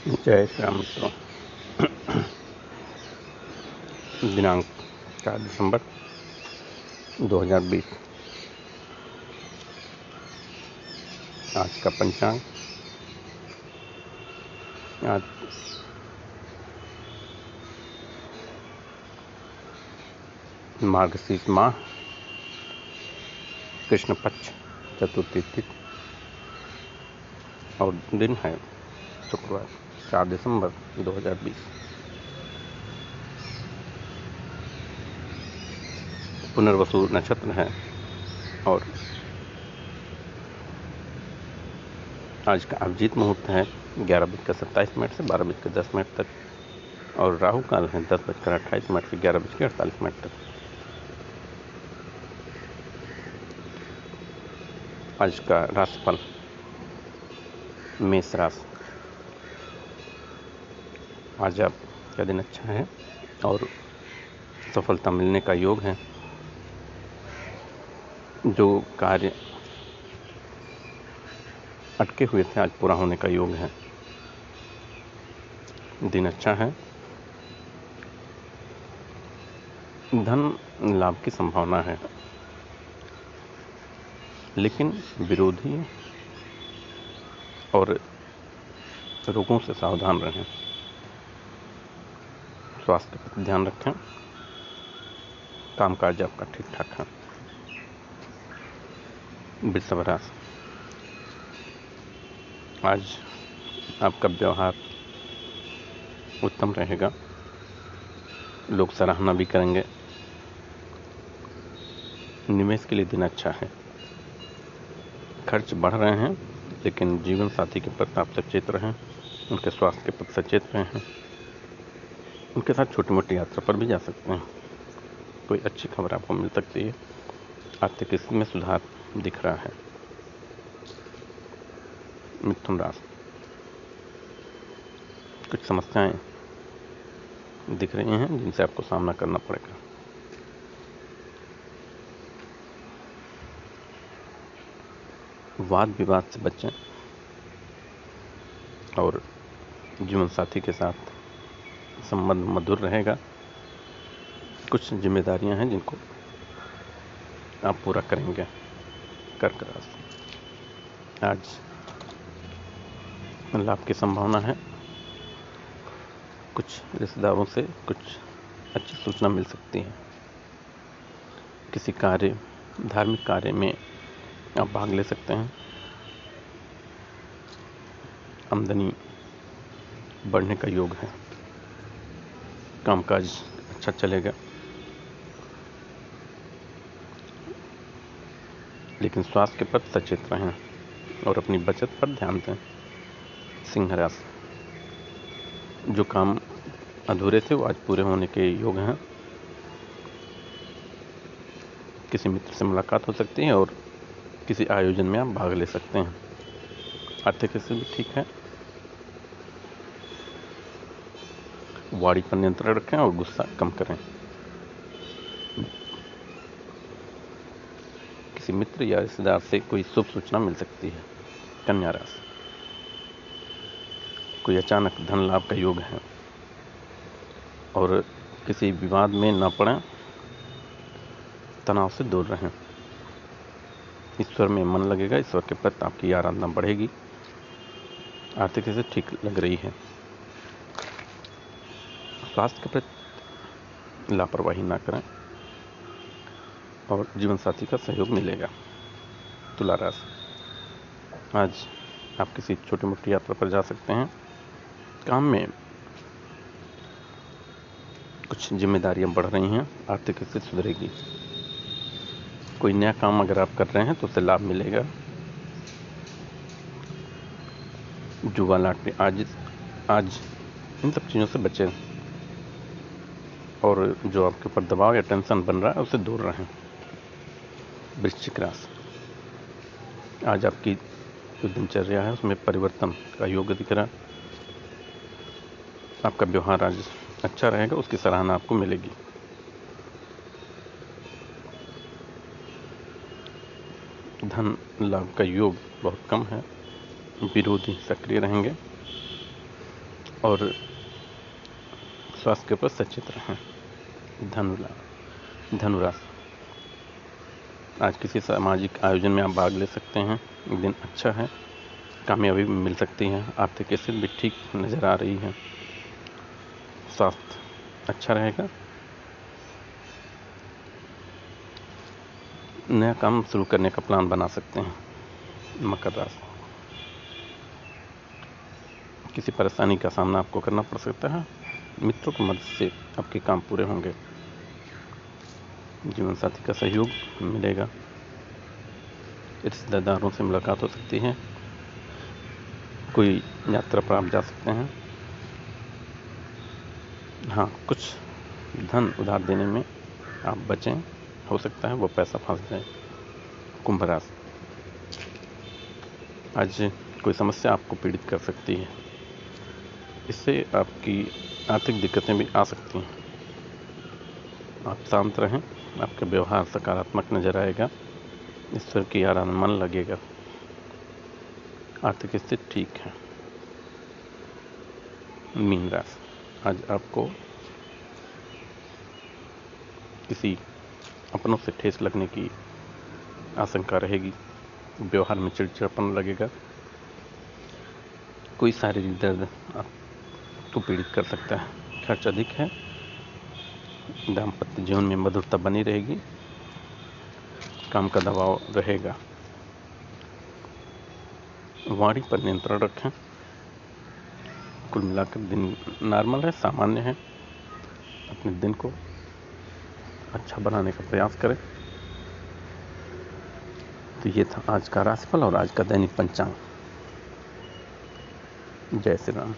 जय श्री मित्रों दिनांक चार दिसंबर 2020 आज का पंचांग। आज मार्गशीर्ष माह कृष्ण पक्ष चतुर्थी तिथि और दिन है शुक्रवार। चार दिसंबर 2020 पुनर्वसु नक्षत्र है और आज का अभिजीत मुहूर्त है ग्यारह बजकर सत्ताईस मिनट से बारह बजकर दस मिनट तक और राहु काल है दस बजकर अट्ठाईस मिनट से ग्यारह बजकर अड़तालीस मिनट तक। आज का राशिफल मेष राशि। आज आप का दिन अच्छा है और सफलता मिलने का योग है। जो कार्य अटके हुए थे, आज पूरा होने का योग है। दिन अच्छा है। धन लाभ की संभावना है। लेकिन विरोधी और रोगों से सावधान रहें। स्वास्थ्य का ध्यान रखें। कामकाज आपका ठीक ठाक है वृषभ राशि आज आपका व्यवहार उत्तम रहेगा। लोग सराहना भी करेंगे। निवेश के लिए दिन अच्छा है। खर्च बढ़ रहे हैं, लेकिन जीवन साथी के प्रति आप सचेत रहें। उनके स्वास्थ्य के प्रति सचेत रहें। उनके साथ छोटी मोटी यात्रा पर भी जा सकते हैं। कोई अच्छी खबर आपको मिल सकती है। आर्थिक स्थिति में सुधार दिख रहा है। मिथुन राशि कुछ समस्याएँ दिख रही हैं जिनसे आपको सामना करना पड़ेगा। वाद विवाद से बचें और जीवन साथी के साथ संबंध मधुर रहेगा। कुछ जिम्मेदारियाँ हैं जिनको आप पूरा करेंगे। कर्क राशि आज लाभ की संभावना है। कुछ रिश्तेदारों से कुछ अच्छी सूचना मिल सकती है। किसी कार्य, धार्मिक कार्य में आप भाग ले सकते हैं। आमदनी बढ़ने का योग है। कामकाज अच्छा चलेगा। लेकिन स्वास्थ्य के प्रति सचेत रहें और अपनी बचत पर ध्यान दें। सिंह राशि जो काम अधूरे थे, वो आज पूरे होने के योग हैं। किसी मित्र से मुलाकात हो सकती है और किसी आयोजन में आप भाग ले सकते हैं। आर्थिक स्थिति भी ठीक है। वाणी पर नियंत्रण रखें और गुस्सा कम करें। किसी मित्र या रिश्तेदार से कोई शुभ सूचना मिल सकती है, कन्या राशि। कोई अचानक धन लाभ का योग है और किसी विवाद में न पड़ें, तनाव से दूर रहें। ईश्वर में मन लगेगा, ईश्वर के प्रति आपकी आराधना बढ़ेगी। आर्थिक स्थिति ठीक लग रही है। स्वास्थ्य के प्रति लापरवाही ना करें और जीवन साथी का सहयोग मिलेगा। तुला राशि। आज आप किसी छोटी मोटी यात्रा पर जा सकते हैं। काम में कुछ जिम्मेदारियाँ बढ़ रही हैं, आर्थिक स्थिति सुधरेगी। कोई नया काम अगर आप कर रहे हैं तो उससे लाभ मिलेगा। जुआ लाटरी आज आज इन सब चीज़ों से बचें। और जो आपके ऊपर दबाव या टेंशन बन रहा है उससे दूर रहें वृश्चिक राशि। आज आपकी जो दिनचर्या है, उसमें परिवर्तन का योग दिख रहा है। आपका व्यवहार आज अच्छा रहेगा, उसकी सराहना आपको मिलेगी। धन लाभ का योग बहुत कम है। विरोधी सक्रिय रहेंगे। और स्वास्थ्य के ऊपर सचेत रहें। धनुला धनुराशि आज किसी सामाजिक आयोजन में आप भाग ले सकते हैं। दिन अच्छा है। कामयाबी मिल सकती है। आर्थिक स्थिति भी ठीक नज़र आ रही है। स्वास्थ्य अच्छा रहेगा। नया काम शुरू करने का प्लान बना सकते हैं। मकर राशि। किसी परेशानी का सामना आपको करना पड़ सकता है। मित्रों की मदद से आपके काम पूरे होंगे। जीवन साथी का सहयोग मिलेगा। रिश्तेदारों से मुलाकात हो सकती है। कोई यात्रा पर आप जा सकते हैं। हाँ कुछ धन उधार देने में आप बचें। हो सकता है वो पैसा फंस जाए। कुंभ राशि। आज कोई समस्या आपको पीड़ित कर सकती है। इससे आपकी आर्थिक दिक्कतें भी आ सकती हैं। आप शांत रहें, आपका व्यवहार सकारात्मक नज़र आएगा, ईश्वर की आराधना मन लगेगा। आर्थिक स्थिति ठीक है। मीन राशि, आज आपको किसी अपनों से ठेस लगने की आशंका रहेगी, व्यवहार में चिड़चिड़पन लगेगा, कोई शारीरिक दर्द आपको पीड़ित कर सकता है। खर्च अधिक है। दाम्पत्य जीवन में मधुरता बनी रहेगी। काम का दबाव रहेगा। वाणी पर नियंत्रण रखें। कुल मिलाकर दिन नॉर्मल है, सामान्य है। अपने दिन को अच्छा बनाने का प्रयास करें। तो ये था आज का राशिफल और आज का दैनिक पंचांग। जय श्री राम।